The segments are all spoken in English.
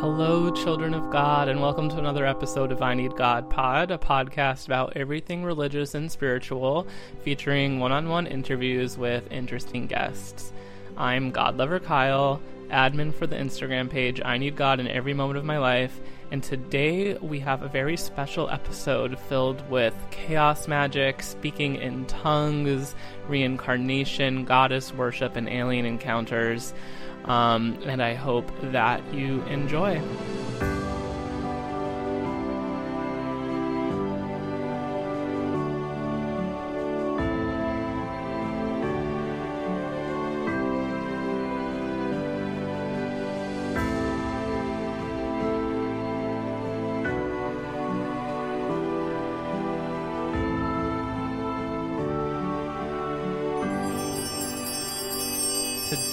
Hello, children of God, and welcome to another episode of I Need God Pod, a podcast about everything religious and spiritual, featuring one on one interviews with interesting guests. I'm God Lover Kyle, admin for the Instagram page I Need God in Every Moment of My Life, and today we have a very special episode filled with chaos magic, speaking in tongues, reincarnation, goddess worship, and alien encounters. Um, and I hope that you enjoy.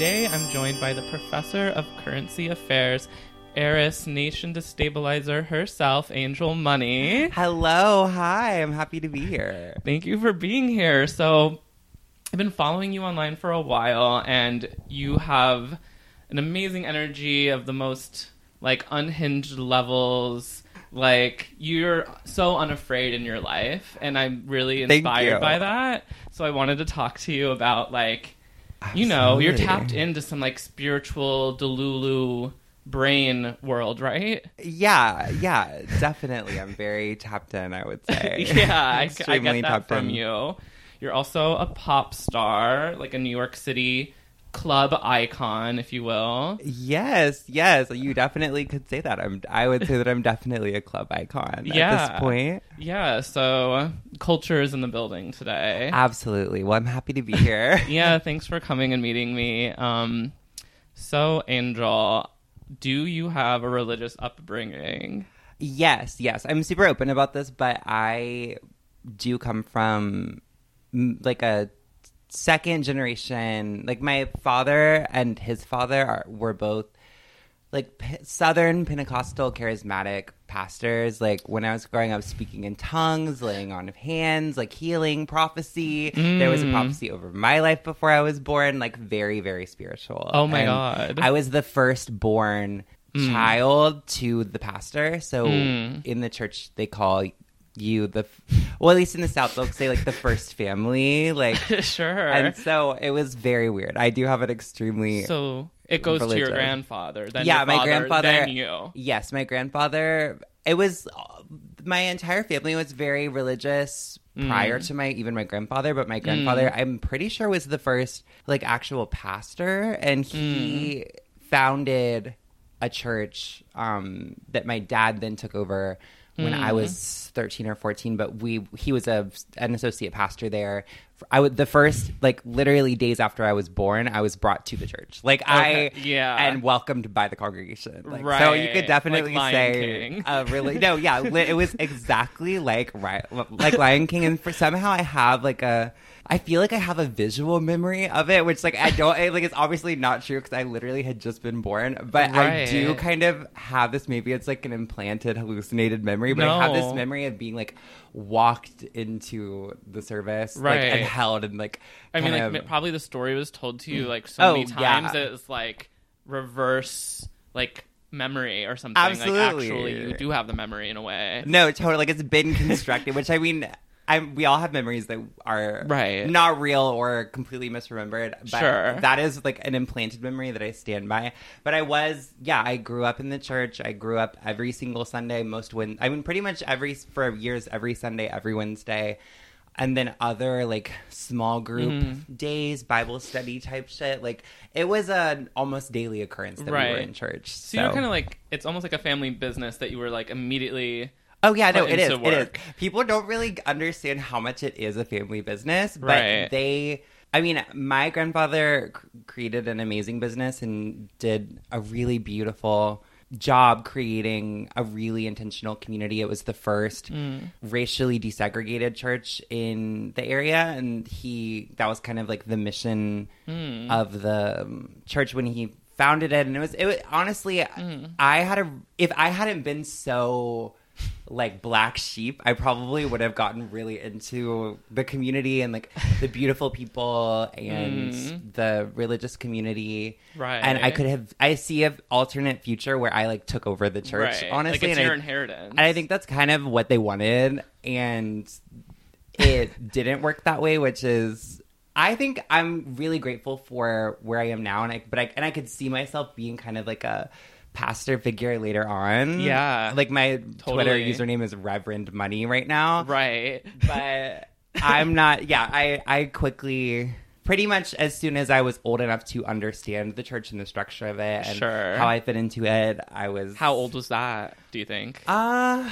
Today I'm joined by the professor of currency affairs, heiress, nation destabilizer herself, Angel Money. Hello, hi. I'm happy to be here. Thank you for being here. So, I've been following you online for a while, and you have an amazing energy of the most like unhinged levels. Like you're so unafraid in your life, and I'm really inspired by that. So I wanted to talk to you about like you know, you're tapped into some like spiritual Delulu brain world, right? Yeah, yeah, definitely. I'm very tapped in, I would say. yeah, I, I get that tapped from in. you. You're also a pop star, like a New York City club icon, if you will. Yes, yes. You definitely could say that. I'm I would say that I'm definitely a club icon at this point. Yeah, so culture is in the building today. Absolutely. Well, I'm happy to be here. yeah, thanks for coming and meeting me. Um, so, Angel, do you have a religious upbringing? Yes, yes. I'm super open about this, but I do come from like a second generation. Like my father and his father are, were both like P- Southern Pentecostal charismatic pastors. Like when I was growing up, speaking in tongues, laying on of hands, like healing, prophecy. There was a Mm. prophecy over my life before I was born. Like very, very spiritual. Oh my And God. I was the first born child to the pastor. So Mm. in the church, they call you the, f- well, at least in the South, they'll say like the first family. Like, sure. and so it was very weird. I do have an extremely, so it goes to your grandfather, then yeah, your my father, grandfather, then you. yes, my grandfather, it was, my entire family was very religious prior Mm. to my, even my grandfather, but my grandfather, I'm pretty sure was the first like actual pastor and he Mm. founded a church um, that my dad then took over when I Mm. was 13 or 14 but we he was a an associate pastor there I would the first like literally days after I was born I was brought to the church like Okay, I yeah. and welcomed by the congregation like so you could definitely like Lion say King. uh, really no yeah li- it was exactly like right like Lion King and for somehow I have like a I feel like I have a visual memory of it, which like I don't like. It's obviously not true because I literally had just been born, but I do kind of have this. Maybe it's like an implanted, hallucinated memory, but I have this memory of being like walked into the service, like, and held and like. I mean, like of- probably the story was told to you mm. like so Oh, many times yeah. it's like reverse like memory or something. Absolutely. Like actually, you do have the memory in a way. No, totally. Like it's been constructed, which I mean, I'm, we all have memories that are Right. not real or completely misremembered. But Sure. that is like an implanted memory that I stand by. But I was, yeah, I grew up in the church. I grew up every single Sunday, most when I mean, pretty much every for years, every Sunday, every Wednesday. And then other like small group Mm-hmm. days, Bible study type shit. Like it was an almost daily occurrence that we were in church. So, you're kind of like it's almost like a family business that you were like immediately. Oh yeah, no, it is. into It is. People don't really understand how much it is a family business, but Right. they. I mean, my grandfather c- created an amazing business and did a really beautiful job creating a really intentional community. It was the first Mm. racially desegregated church in the area, and he that was kind of like the mission Mm. of the um, church when he founded it. And it was it was honestly, Mm. I had a if I hadn't been so like black sheep, I probably would have gotten really into the community and like the beautiful people and Mm. the religious community. Right. And I could have I see a alternate future where I like took over the church, right. honestly. like it's and your I, inheritance. and I think that's kind of what they wanted, and it didn't work that way. Which is, I think I'm really grateful for where I am now, and I but I and I could see myself being kind of like a pastor figure later on. Yeah. like my Twitter username is Reverend Money right now, right. but I'm not. Yeah, I I quickly. Pretty much as soon as I was old enough to understand the church and the structure of it and Sure. how I fit into it, I was How old was that? Do you think? uh,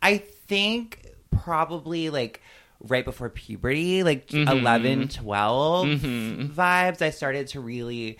I think probably like right before puberty, like Mhm. 11, 12 Mhm. vibes. I started to really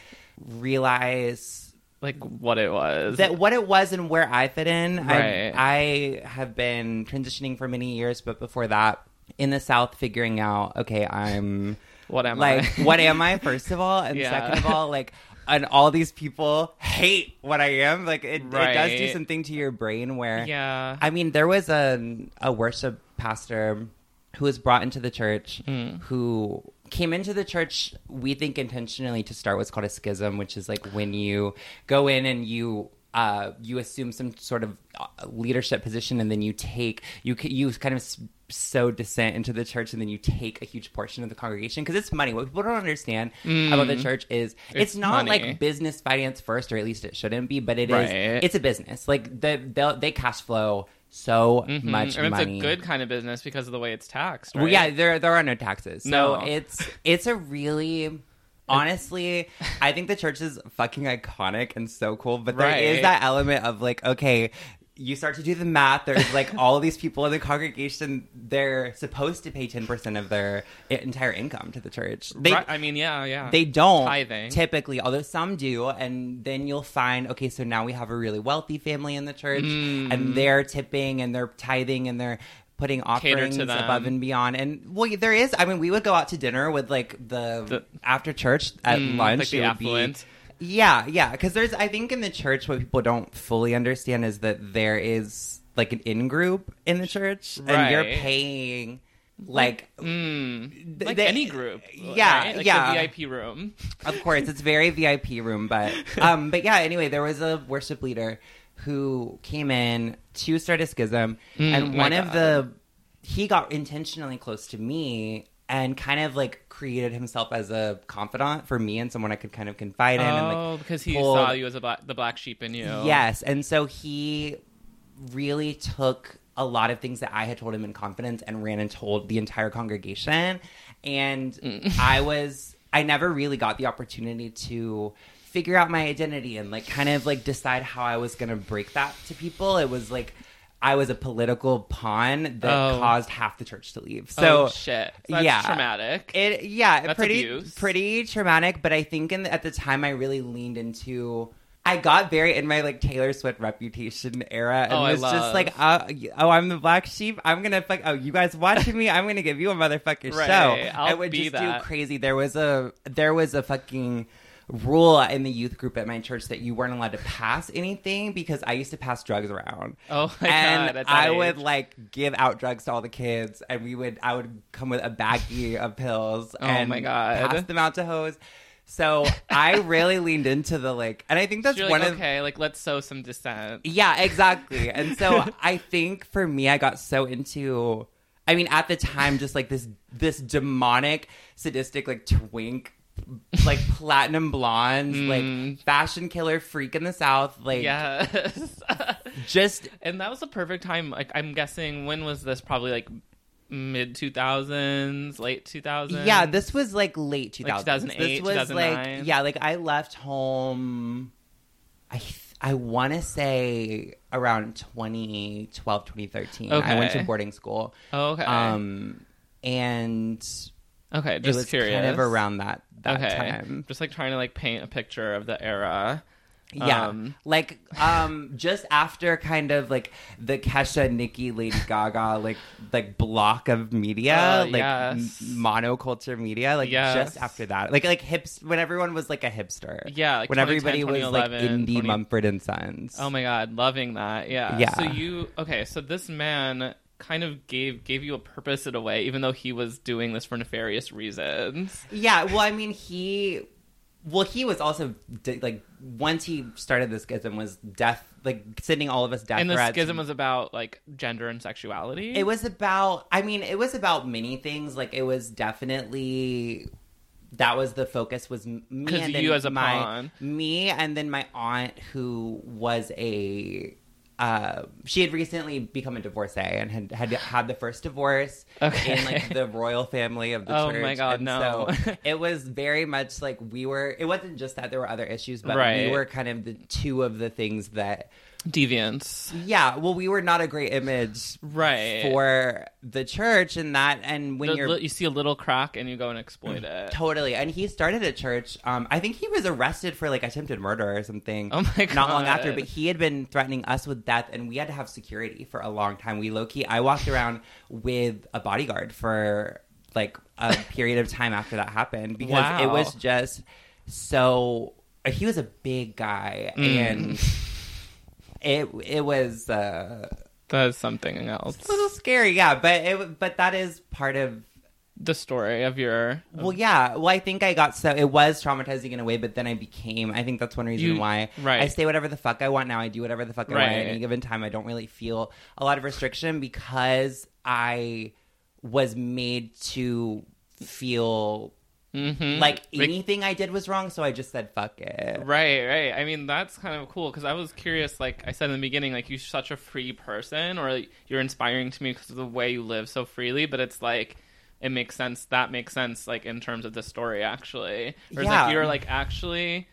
realize like what it was? that what it was and where I fit in. Right. I, I have been transitioning for many years, but before that, in the South, figuring out, okay, I'm what am I? like, I? what am I, first of all? And Yeah. second of all, like, and all these people hate what I am. Like, it, it does do something to your brain where yeah. I mean, there was a a worship pastor who was brought into the church Mm. who came into the church we think intentionally to start what's called a schism which is like when you go in and you uh, you assume some sort of uh, leadership position and then you take you you kind of sow dissent into the church and then you take a huge portion of the congregation because it's money what people don't understand about the church is it's, It's not money. like business finance first or at least it shouldn't be but it is. Right. it's a business like they'll- they cash flow so Mhm. much and it's a good kind of business because of the way it's taxed. Right? well, yeah, there there are no taxes, so No. it's it's a really honestly, I think the church is fucking iconic and so cool. But there is Right. that element of like, okay, you start to do the math. There's like all these people in the congregation. They're supposed to pay ten percent of their entire income to the church. They Right, I mean, yeah, yeah. they don't Tithing. typically, although some do, and then you'll find okay, so now we have a really wealthy family in the church, Mm. and they're tipping and they're tithing and they're putting offerings above and beyond. And well, there is. I mean, we would go out to dinner with like the, The- after church at Mm, lunch. like the would be- affluent. Yeah, yeah, because there's. I think in the church, what people don't fully understand is that there is like an in group in the church, and you're paying like Mm, Th- like they- any group. yeah, right? Like yeah. The VIP room. of course it's very vip room but um but yeah anyway there was a worship leader who came in to start a schism Mm, and my one of the he got intentionally close to me and kind of like created himself as a confidant for me and someone I could kind of confide in and like Oh, because he pulled- saw you as a black, the black sheep in you. Yes, and so he really took a lot of things that I had told him in confidence and ran and told the entire congregation. And Mm. I was, I never really got the opportunity to figure out my identity and like kind of like decide how I was going to break that to people. It was like, I was a political pawn that Oh. caused half the church to leave. So oh, shit. That's yeah. traumatic. it yeah, That's pretty abuse. pretty traumatic. But I think in the, at the time I really leaned into. I got very in my like Taylor Swift reputation era, and Oh, I was just like, uh, oh, I'm the black sheep. I'm gonna fuck. Oh, you guys watching me? I'm gonna give you a motherfucking Right, show. I'll I would just that. do crazy. There was a there was a fucking rule in the youth group at my church that you weren't allowed to pass anything because I used to pass drugs around oh my and god. I age. would like give out drugs to all the kids, and we would I would come with a baggie of pills Oh and my God. pass them out to hoes. So I really leaned into the like, and I think that's one like, of okay, like let's sow some dissent. yeah, exactly. And so I think for me, I got so into. I mean, at the time, just like this this demonic, sadistic, like twink, like platinum blonde, Mm. like fashion killer freak in the South, like Yes. just and that was the perfect time. Like I'm guessing, when was this? Probably like mid 2000s, late 2000s. Yeah, this was like late 2000s. Like 2008, this was 2009? like yeah, like I left home I th- I want to say around 2012 2013. okay. I went to boarding school. Oh, okay. Um and okay. it Just was curious. kind of around that that okay. time. Just like trying to like paint a picture of the era. Yeah, Um, like um, just after kind of like the Kesha, Nicki, Lady Gaga, like like block of media, Uh, like yes. m- monoculture media, like Yes. just after that, like like hips when everyone was like a hipster, Yeah, like when everybody was like 2011, indie 20 Mumford and Sons. Oh my god, loving that. Yeah. Yeah. So you okay, so this man kind of gave gave you a purpose in a way, even though he was doing this for nefarious reasons. Yeah, well, I mean, he, well, he was also like once he started the schism was death, like sending all of us death and the schism was about like gender and sexuality. It was about. I mean, it was about many things. Like it was definitely. That was the focus. Was me and you as a my pawn. me and then my aunt who was a. Uh, she had recently become a divorcee and had had had the first divorce Okay. in like the royal family of the Oh church. Oh my God, and no. So it was very much like we were. It wasn't just that there were other issues, but Right. we were kind of the two of the things that. Deviance. Yeah, well, we were not a great image Right. for the church and that and when The- you're you see a little crack and you go and exploit it. totally and he started a church um i think he was arrested for like attempted murder or something Oh my god! not long after but he had been threatening us with death and we had to have security for a long time we low-key i walked around with a bodyguard for like a period of time after that happened because it was just so he was a big guy Mm. and it it was uh That's something else. a little scary yeah but it but that is part of The story of your Well, yeah. Well, I think I got so it was traumatizing in a way, but then I became. I think that's one reason You- why right. I say whatever the fuck I want now. I do whatever the fuck I want at any given time. I don't really feel a lot of restriction because I was made to feel Mhm. like Like- anything I did was wrong. So I just said fuck it. Right, right. I mean, that's kind of cool because I was curious. Like I said in the beginning, like you're such a free person, or like, you're inspiring to me because of the way you live so freely. But it's like it makes sense. That makes sense, like in terms of the story, actually. Or Yeah. like you're like actually,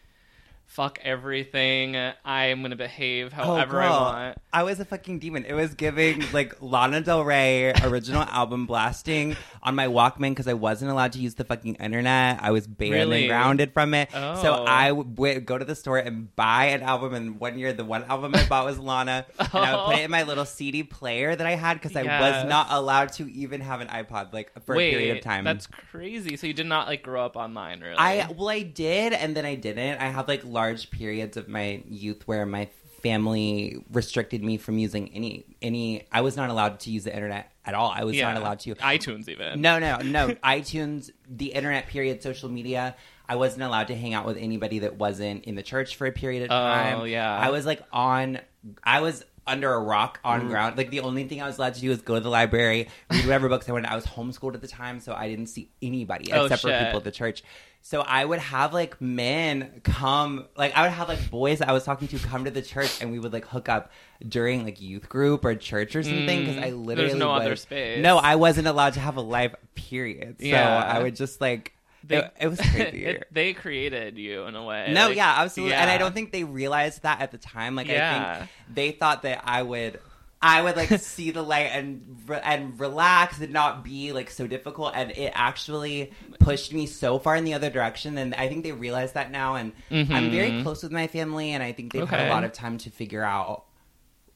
fuck everything. I'm gonna behave oh, however I Oh, girl, want. I was a fucking demon. It was giving like Lana Del Rey original album blasting on my Walkman because I wasn't allowed to use the fucking internet. I was banned Really? and grounded from it. Oh. So Oh. I would go to the store and buy an album. And one year, the one album I bought was Lana, and I would put it in my little CD player that I had because I was not allowed to even have an iPod like for Wait, a period of time. that's crazy. So you did not like grow up online, really? I well, I did, and then I didn't. I had like large periods of my youth where my family restricted me from using any any. I was not allowed to use the internet at all. I was yeah. not allowed to. iTunes even. No, no, no. iTunes, the internet. Period. Social media. I wasn't allowed to hang out with anybody that wasn't in the church for a period of Oh, time. yeah. I was like on. I was under a rock Mm. on ground. Like the only thing I was allowed to do was go to the library, read whatever books I wanted. I was homeschooled at the time, so I didn't see anybody Oh, except for people at the church. So I would have like men come, like I would have like boys I was talking to come to the church, and we would like hook up during like youth group or church or something because I Mm, literally there's no was- other space. No, I wasn't allowed to have a life. Period. So Yeah. I would just like They- it, it was crazy. it- they created you in a way. no, Like, yeah, absolutely. And I don't think they realized that at the time. Like I think they thought that I would. I would like see the light and and relax and not be like so difficult, and it actually pushed me so far in the other direction. And I think they realize that now. And I'm very Mhm. close with my family, and I think they've had a lot of time to figure out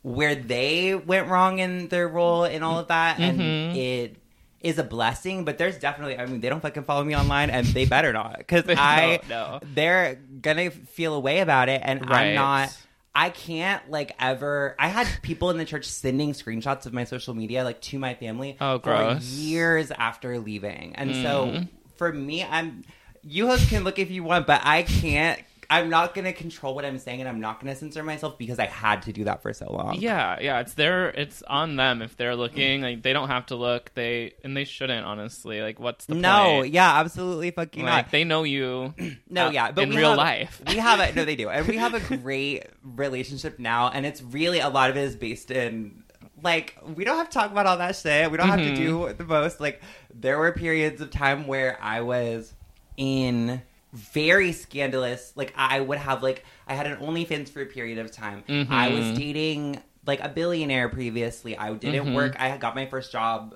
where they went wrong in their role in all of that, Mhm. and it is a blessing. But there's definitely, I mean, they don't fucking follow me online, and they better not, because I no. they're gonna feel a way about it, and Right. I'm not. I can't like ever. I had people in the church sending screenshots of my social media like to my family Oh, for gross. years after leaving, and Mm. so for me, I'm. You hosts can look if you want, but I can't. I'm not gonna control what I'm saying, and I'm not gonna censor myself because I had to do that for so long. Yeah, yeah, it's their it's on them if they're looking. Like they don't have to look. They and they shouldn't honestly. Like what's the no, point? yeah, absolutely fucking Like not. they know you. No, uh, yeah, but in real have- life. we have a no, they do, and we have a great relationship now, and it's really a lot of it is based in like we don't have to talk about all that shit. We don't have to Mhm. do the most. Like there were periods of time where I was in very scandalous. Like I would have like I had an OnlyFans for a period of time. I was Mhm. dating like a billionaire previously. I didn't Mhm. work. I got my first job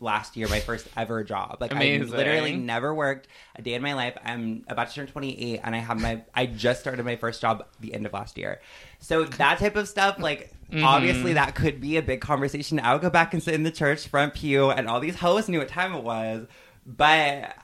last year, my first ever job. Like I literally never worked a day in my life. I'm about to turn 28 and I have my I just started my first job the end of last year. So that type of stuff, like Mhm. obviously that could be a big conversation. I would go back and sit in the church front pew and all these hosts knew what time it was. But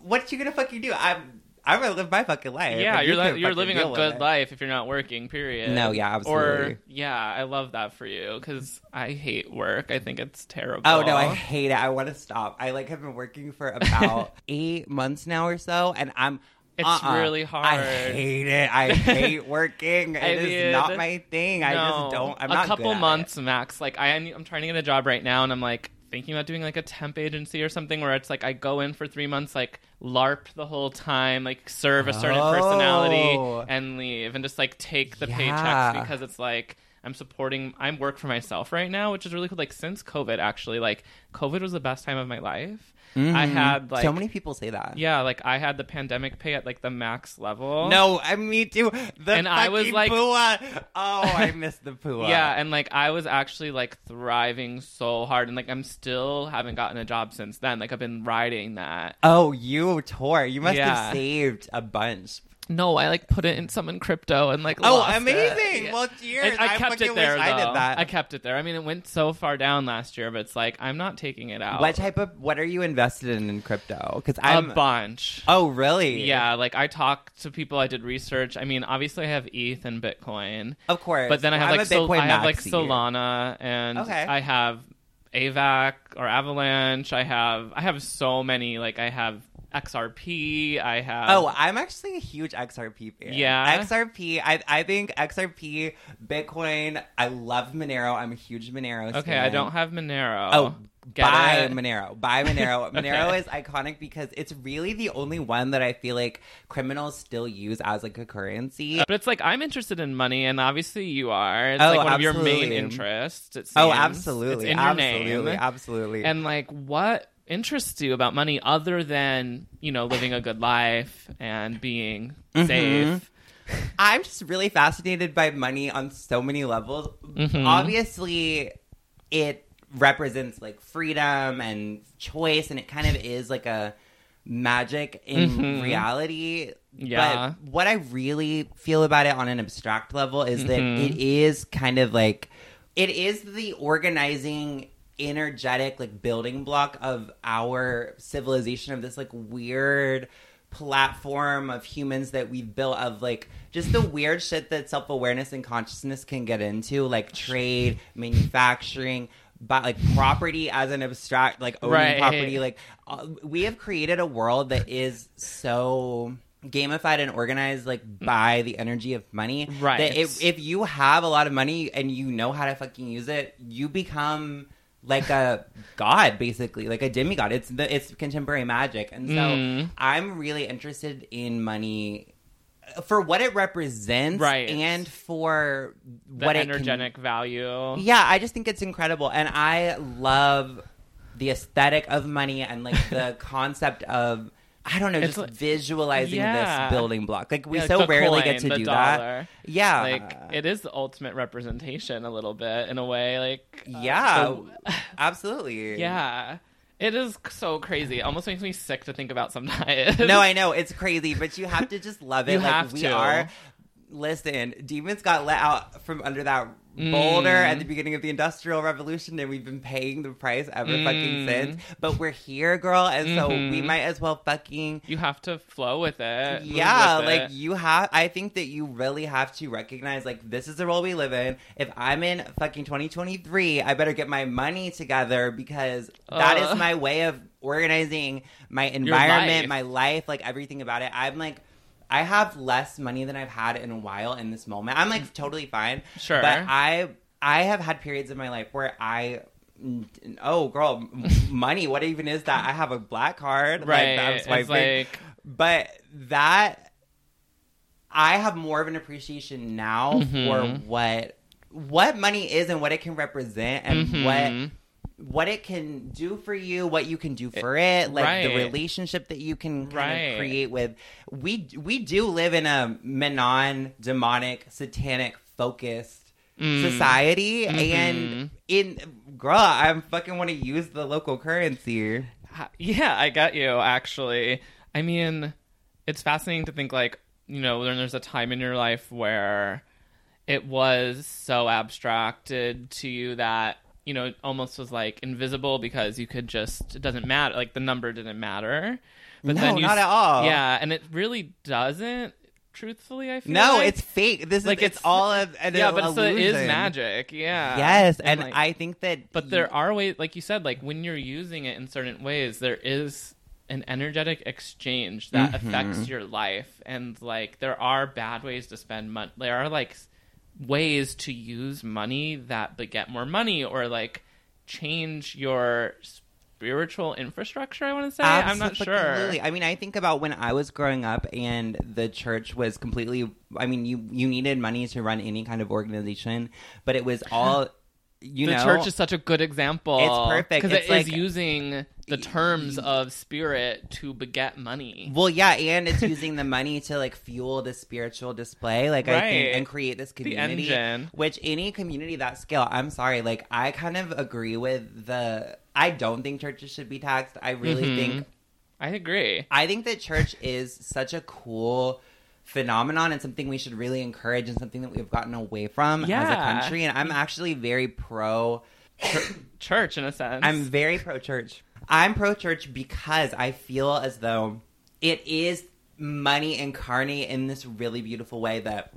what you gonna fucking do? I'm I'm gonna live my fucking life. Yeah, you're you li- you're living a good life if you're not working. Period. No, yeah, absolutely. Or yeah, I love that for you because I hate work. I think it's terrible. Oh no, I hate it. I want to stop. I like have been working for about eight months now or so, and I'm. It's uh-uh. really hard. I hate it. I hate working. It I is not my thing. I just don't. I'm a not couple good at months max. Like I, I'm trying to get a job right now, and I'm like thinking about doing like a temp agency or something where it's like I go in for three months, like LARP the whole time, like serve a certain Oh. personality and leave, and just like take the Yeah. paychecks because it's like. I'm supporting. I'm work for myself right now, which is really cool. Like since COVID, actually, like COVID was the best time of my life. I Mhm. had like so many people say that. yeah, like I had the pandemic pay at like the max level. No, I me too. The And I was like- Pua. Oh, I missed the Pua. Yeah, and like I was actually like thriving so hard, and like I'm still haven't gotten a job since then. Like I've been riding that. Oh, you tore. You must Yeah. have saved a bunch. No, I like put it in some in crypto and like. Oh, lost it. amazing! Yeah. Well, cheers. And I kept it there. I did that. I kept it there. I mean, it went so far down last year, but it's like I'm not taking it out. What type of what are you invested in in crypto? Because I'm. a bunch. oh, really? Yeah, like I talked to people. I did research. I mean, obviously I have ETH and Bitcoin, Of course. but then I have I'm like Sol- I have like. Solana and Okay. I have AVAX or Avalanche. I have I have so many. Like I have XRP. I have Oh, I'm actually a huge XRP fan. Yeah? XRP. I I think XRP, Bitcoin. I love Monero. I'm a huge Monero. okay. I don't have Monero. Oh, Get buy it? Monero. Buy Monero. Okay. Monero is iconic because it's really the only one that I feel like criminals still use as like a currency. But it's like I'm interested in money, and obviously you are. It's Oh, like one of your main absolutely. interests. Oh, absolutely. It's in your absolutely. name. Absolutely. And like, what interests you about money other than you know living a good life and being Mhm. safe? I'm just really fascinated by money on so many levels. Mhm. Obviously, it represents like freedom and choice, and it kind of is like a magic in Mhm. reality. Yeah. But what I really feel about it on an abstract level is that Mhm. it is kind of like it is the organizing energetic like building block of our civilization of this like weird platform of humans that we've built of like just the weird shit that self-awareness and consciousness can get into like trade manufacturing but like property as an abstract like owning Right. property like uh, we have created a world that is so gamified and organized like by the energy of money Right. that if, if you have a lot of money and you know how to fucking use it you become like a god basically like a demigod it's the it's contemporary magic and so Mm. i'm really interested in money for what it represents Right. and for The what it can- energetic value. yeah, I just think it's incredible, and I love the aesthetic of money and like the concept of I don't know, It's just like- visualizing Yeah. this building block. Like we Yeah, so rarely coin, get to do that. Yeah, Like it is the ultimate representation a little bit in a way. Like uh, yeah, the- absolutely. yeah. It is so crazy. It almost makes me sick to think about sometimes. No, I know it's crazy, but you have to just love it. You like have we to. are. Listen, demons got let out from under that Mm. boulder at the beginning of the Industrial Revolution, and we've been paying the price ever fucking Mm. since. But we're here, girl, and so we Mhm. might as well fucking you have to flow with it. yeah with like it. you have i think that you really have to recognize like this is the world we live in if i'm in fucking 2023 i better get my money together because that is my way of organizing my environment life. my life like everything about it i'm like i have less money than i've had in a while in this moment i'm like totally fine Sure. but i i have had periods in my life where i Oh, girl, money. What even is that? I have a black card. right. Like, I'm swiping like but that I have more of an appreciation now Mhm. for what what money is and what it can represent and Mhm. what what it can do for you, what you can do for it, like the relationship that you can kind Right. of create with. We we do live in a non demonic, satanic focused Mm. society, Mhm. and in girl, I fucking want to use the local currency. Yeah, I get you, actually. I mean, it's fascinating to think, like, you know, when there's a time in your life where it was so abstracted to you that, you know, it almost was like invisible because you could just, it doesn't matter. Like, the number didn't matter. But no, then you not at all. Yeah, and it really doesn't, truthfully, I feel No, like. it's fake. This Like, is it's, it's- all a, an Yeah, but so it is magic. Yeah. Yes, and, like- I think that. But there are ways, like you said, like when you're using it in certain ways, there is an energetic exchange that Mhm. affects your life, and like there are bad ways to spend money. There are like ways to use money that beget more money, or like change your spiritual infrastructure. I want to say. I'm not sure. Absolutely. I mean, I think about when I was growing up and the church was completely. I mean, you you needed money to run any kind of organization, but it was all. You the know, church is such a good example. It's perfect. because It's it is like- using the terms of spirit to beget money. Well, yeah, and it's using the money to like fuel the spiritual display, like I think, and create this community. Which any community that scale, I'm sorry, like I kind of agree with the. I don't think churches should be taxed. I really Mhm. think I agree. I think that church is such a cool phenomenon and something we should really encourage and something that we've gotten away from as a country. And I'm actually very pro. Church, in a sense. I'm very pro church. I'm pro church because I feel as though it is money incarnate in this really beautiful way that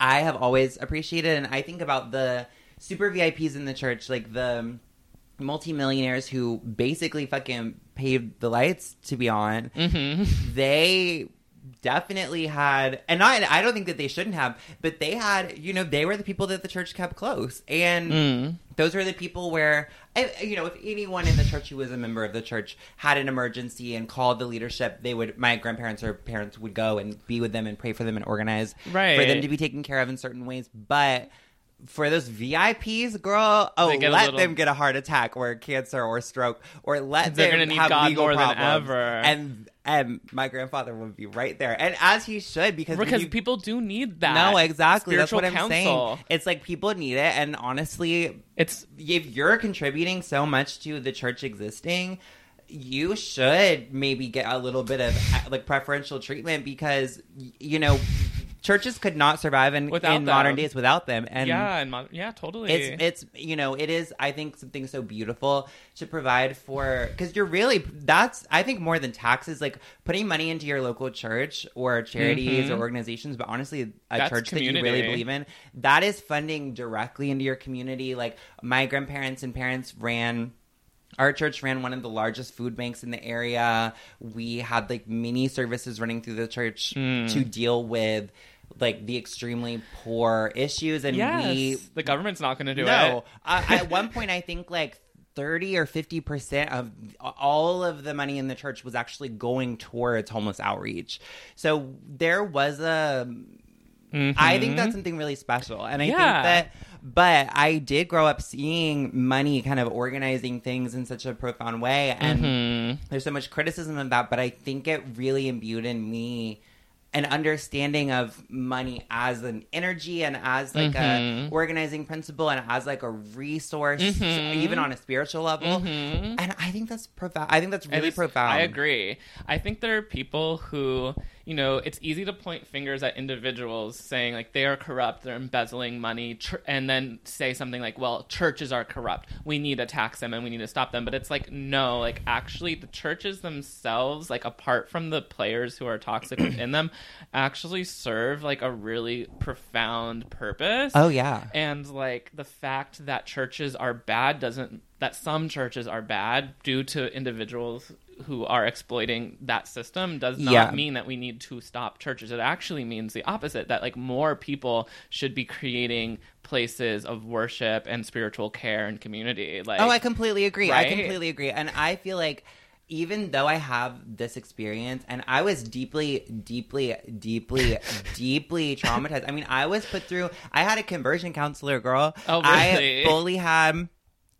I have always appreciated. And I think about the super VIPs in the church, like the multimillionaires who basically fucking paved the lights to be on hmm they definitely had and not I don't think that they shouldn't have, but they had, you know, they were the people that the church kept close. And Mm. those were the people where you know, if anyone in the church who was a member of the church had an emergency and called the leadership, they would my grandparents or parents would go and be with them and pray for them and organize Right. for them to be taken care of in certain ways. But for those VIPs, girl, oh, They get a let little- them get a heart attack or cancer or stroke, or let They're them gonna need have God legal more than problems. ever. And and my grandfather would be right there, and as he should, because Because you- people do need that. no, exactly. That's spiritual what I'm saying. It's like people need it, and honestly, It's if you're contributing so much to the church existing, you should maybe get a little bit of like preferential treatment because you know churches could not survive in, Without in modern days without them. And yeah, and mo- yeah, totally. it's it's you know it is I think something so beautiful to provide for because you're really that's I think more than taxes like putting money into your local church or charities Mhm. or organizations but honestly a That's church that you really believe in that is funding directly into your community like my grandparents and parents ran our church ran one of the largest food banks in the area. We had like mini services running through the church Mm. to deal with like the extremely poor issues and yes, we the government's not going to do no, it. uh, at one point, I think like thirty or fifty percent of all of the money in the church was actually going towards homeless outreach. So there was a. I think that's something really special, and I Yeah. think that. But I did grow up seeing money kind of organizing things in such a profound way, and Mhm. there's so much criticism of that, but I think it really imbued in me an understanding of money as an energy and as like Mhm. a organizing principle and as like a resource, Mhm. even on a spiritual level. Mhm. And I think that's profound. I think that's really profound. I agree. I think there are people who, you know, it's easy to point fingers at individuals saying like they are corrupt, they're embezzling money, and then say something like, "Well, churches are corrupt. We need to tax them and we need to stop them." But it's like, no, like actually, the churches themselves, like apart from the players who are toxic within them, actually serve like a really profound purpose. Oh yeah. And like the fact that churches are bad doesn't that some churches are bad due to individuals who are exploiting that system does not Yeah. mean that we need to stop churches. It actually means the opposite that like more people should be creating places of worship and spiritual care and community. Like oh, I completely agree. I completely agree. And I feel like even though I have this experience and I was deeply, deeply, deeply, deeply traumatized. I mean, I was put through I had a conversion counselor, girl. Oh, really? I fully had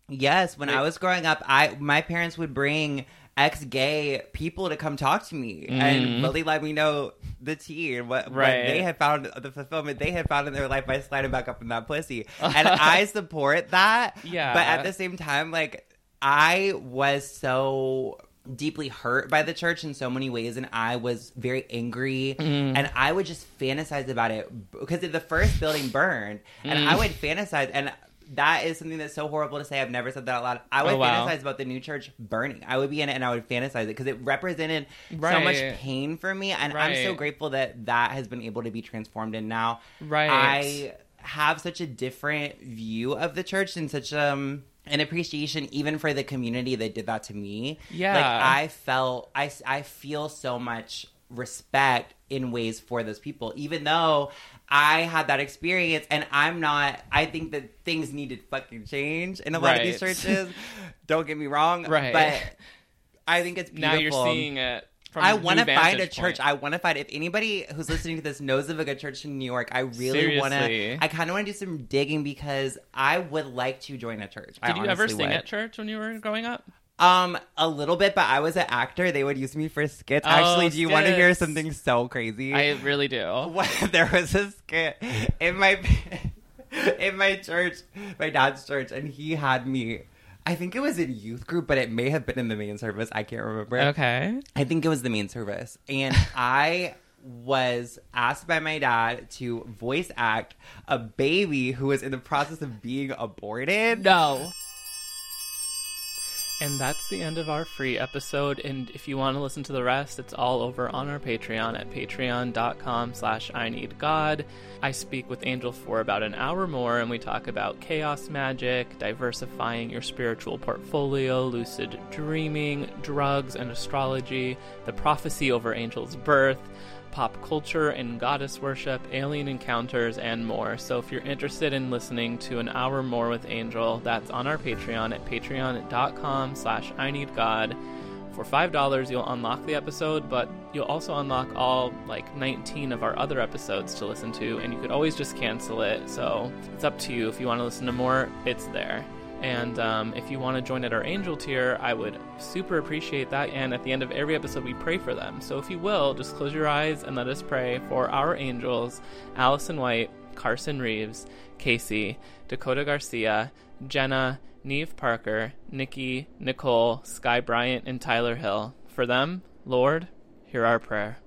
Yes, when I was growing up, I my parents would bring ex gay people to come talk to me and really let me know the tea and what, what Mm-hmm. They had found, the fulfillment they had found in their life by sliding back up in that pussy. And I support that. Yeah. But at the same time, like, I was so deeply hurt by the church in so many ways and I was very angry Mm-hmm. and I would just fantasize about it because the first building burned and Mm. I would fantasize and that is something that's so horrible to say. I've never said that out loud. I would Oh, wow. fantasize about the new church burning. I would be in it and I would fantasize it because it represented so much pain for me. And I'm so grateful that that has been able to be transformed. And now Right. I have such a different view of the church and such um an appreciation even for the community that did that to me. Yeah. Like I felt I I feel so much respect in ways for those people even though I had that experience and I'm not I think that things needed fucking change in a lot of these churches. Don't get me wrong. Right. But I think it's now you're seeing it. From I want to find a church. I want to find if anybody who's listening to this knows of a good church in New York. I really want to. I kind of want to do some digging because I would like to join a church. I Did you ever sing would. at church when you were growing up? Um, a little bit, but I was an actor. They would use me for skits. Oh, Actually, do you want to hear something so crazy? I really do. There was a skit in my in my church, my dad's church, and he had me. I think it was in youth group, but it may have been in the main service. I can't remember. Okay. I think it was the main service. And I was asked by my dad to voice act a baby who was in the process of being aborted. No. And that's the end of our free episode. And if you want to listen to the rest, it's all over on our Patreon at patreon.com slash I need God. I speak with Angel for about an hour more and we talk about chaos magic, diversifying your spiritual portfolio, lucid dreaming, drugs and astrology, the prophecy over Angel's birth, pop culture and goddess worship, alien encounters, and more. So if you're interested in listening to an hour more with Angel, that's on our Patreon at patreon.com slash I need God. For $5, you'll unlock the episode, but you'll also unlock all like 19 of our other episodes to listen to, and you could always just cancel it. So it's up to you. If you want to listen to more, it's there. And um, if you want to join at our angel tier, I would super appreciate that. And at the end of every episode, we pray for them. So if you will, just close your eyes and let us pray for our angels Allison White, Carson Reeves, Casey, Dakota Garcia, Jenna, Neve Parker, Nikki, Nicole, Sky Bryant, and Tyler Hill. For them, Lord, hear our prayer.